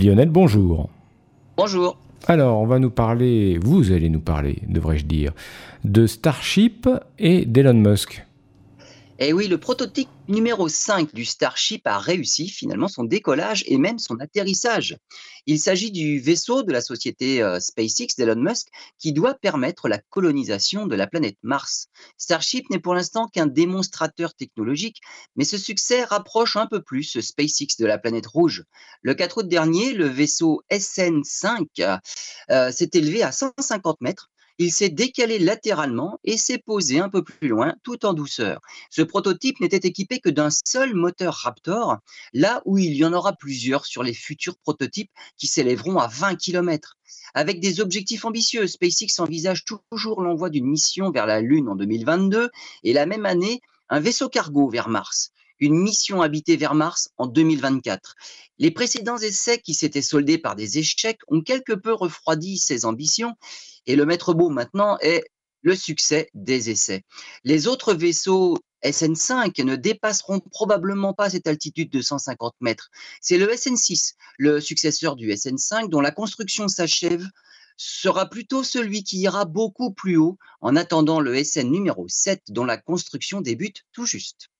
Lionel, bonjour. Bonjour. Alors, on va nous parler, vous allez nous parler, devrais-je dire, de Starship et d'Elon Musk. Et eh oui, le prototype numéro 5 du Starship a réussi finalement son décollage et même son atterrissage. Il s'agit du vaisseau de la société euh, SpaceX d'Elon Musk qui doit permettre la colonisation de la planète Mars. Starship n'est pour l'instant qu'un démonstrateur technologique, mais ce succès rapproche un peu plus SpaceX de la planète rouge. Le 4 août dernier, le vaisseau SN5 euh, s'est élevé à 150 mètres il s'est décalé latéralement et s'est posé un peu plus loin tout en douceur. Ce prototype n'était équipé que d'un seul moteur Raptor, là où il y en aura plusieurs sur les futurs prototypes qui s'élèveront à 20 km. Avec des objectifs ambitieux, SpaceX envisage toujours l'envoi d'une mission vers la Lune en 2022 et la même année un vaisseau cargo vers Mars une mission habitée vers Mars en 2024. Les précédents essais qui s'étaient soldés par des échecs ont quelque peu refroidi ces ambitions et le maître beau maintenant est le succès des essais. Les autres vaisseaux SN5 ne dépasseront probablement pas cette altitude de 150 mètres. C'est le SN6, le successeur du SN5, dont la construction s'achève sera plutôt celui qui ira beaucoup plus haut en attendant le SN numéro 7 dont la construction débute tout juste.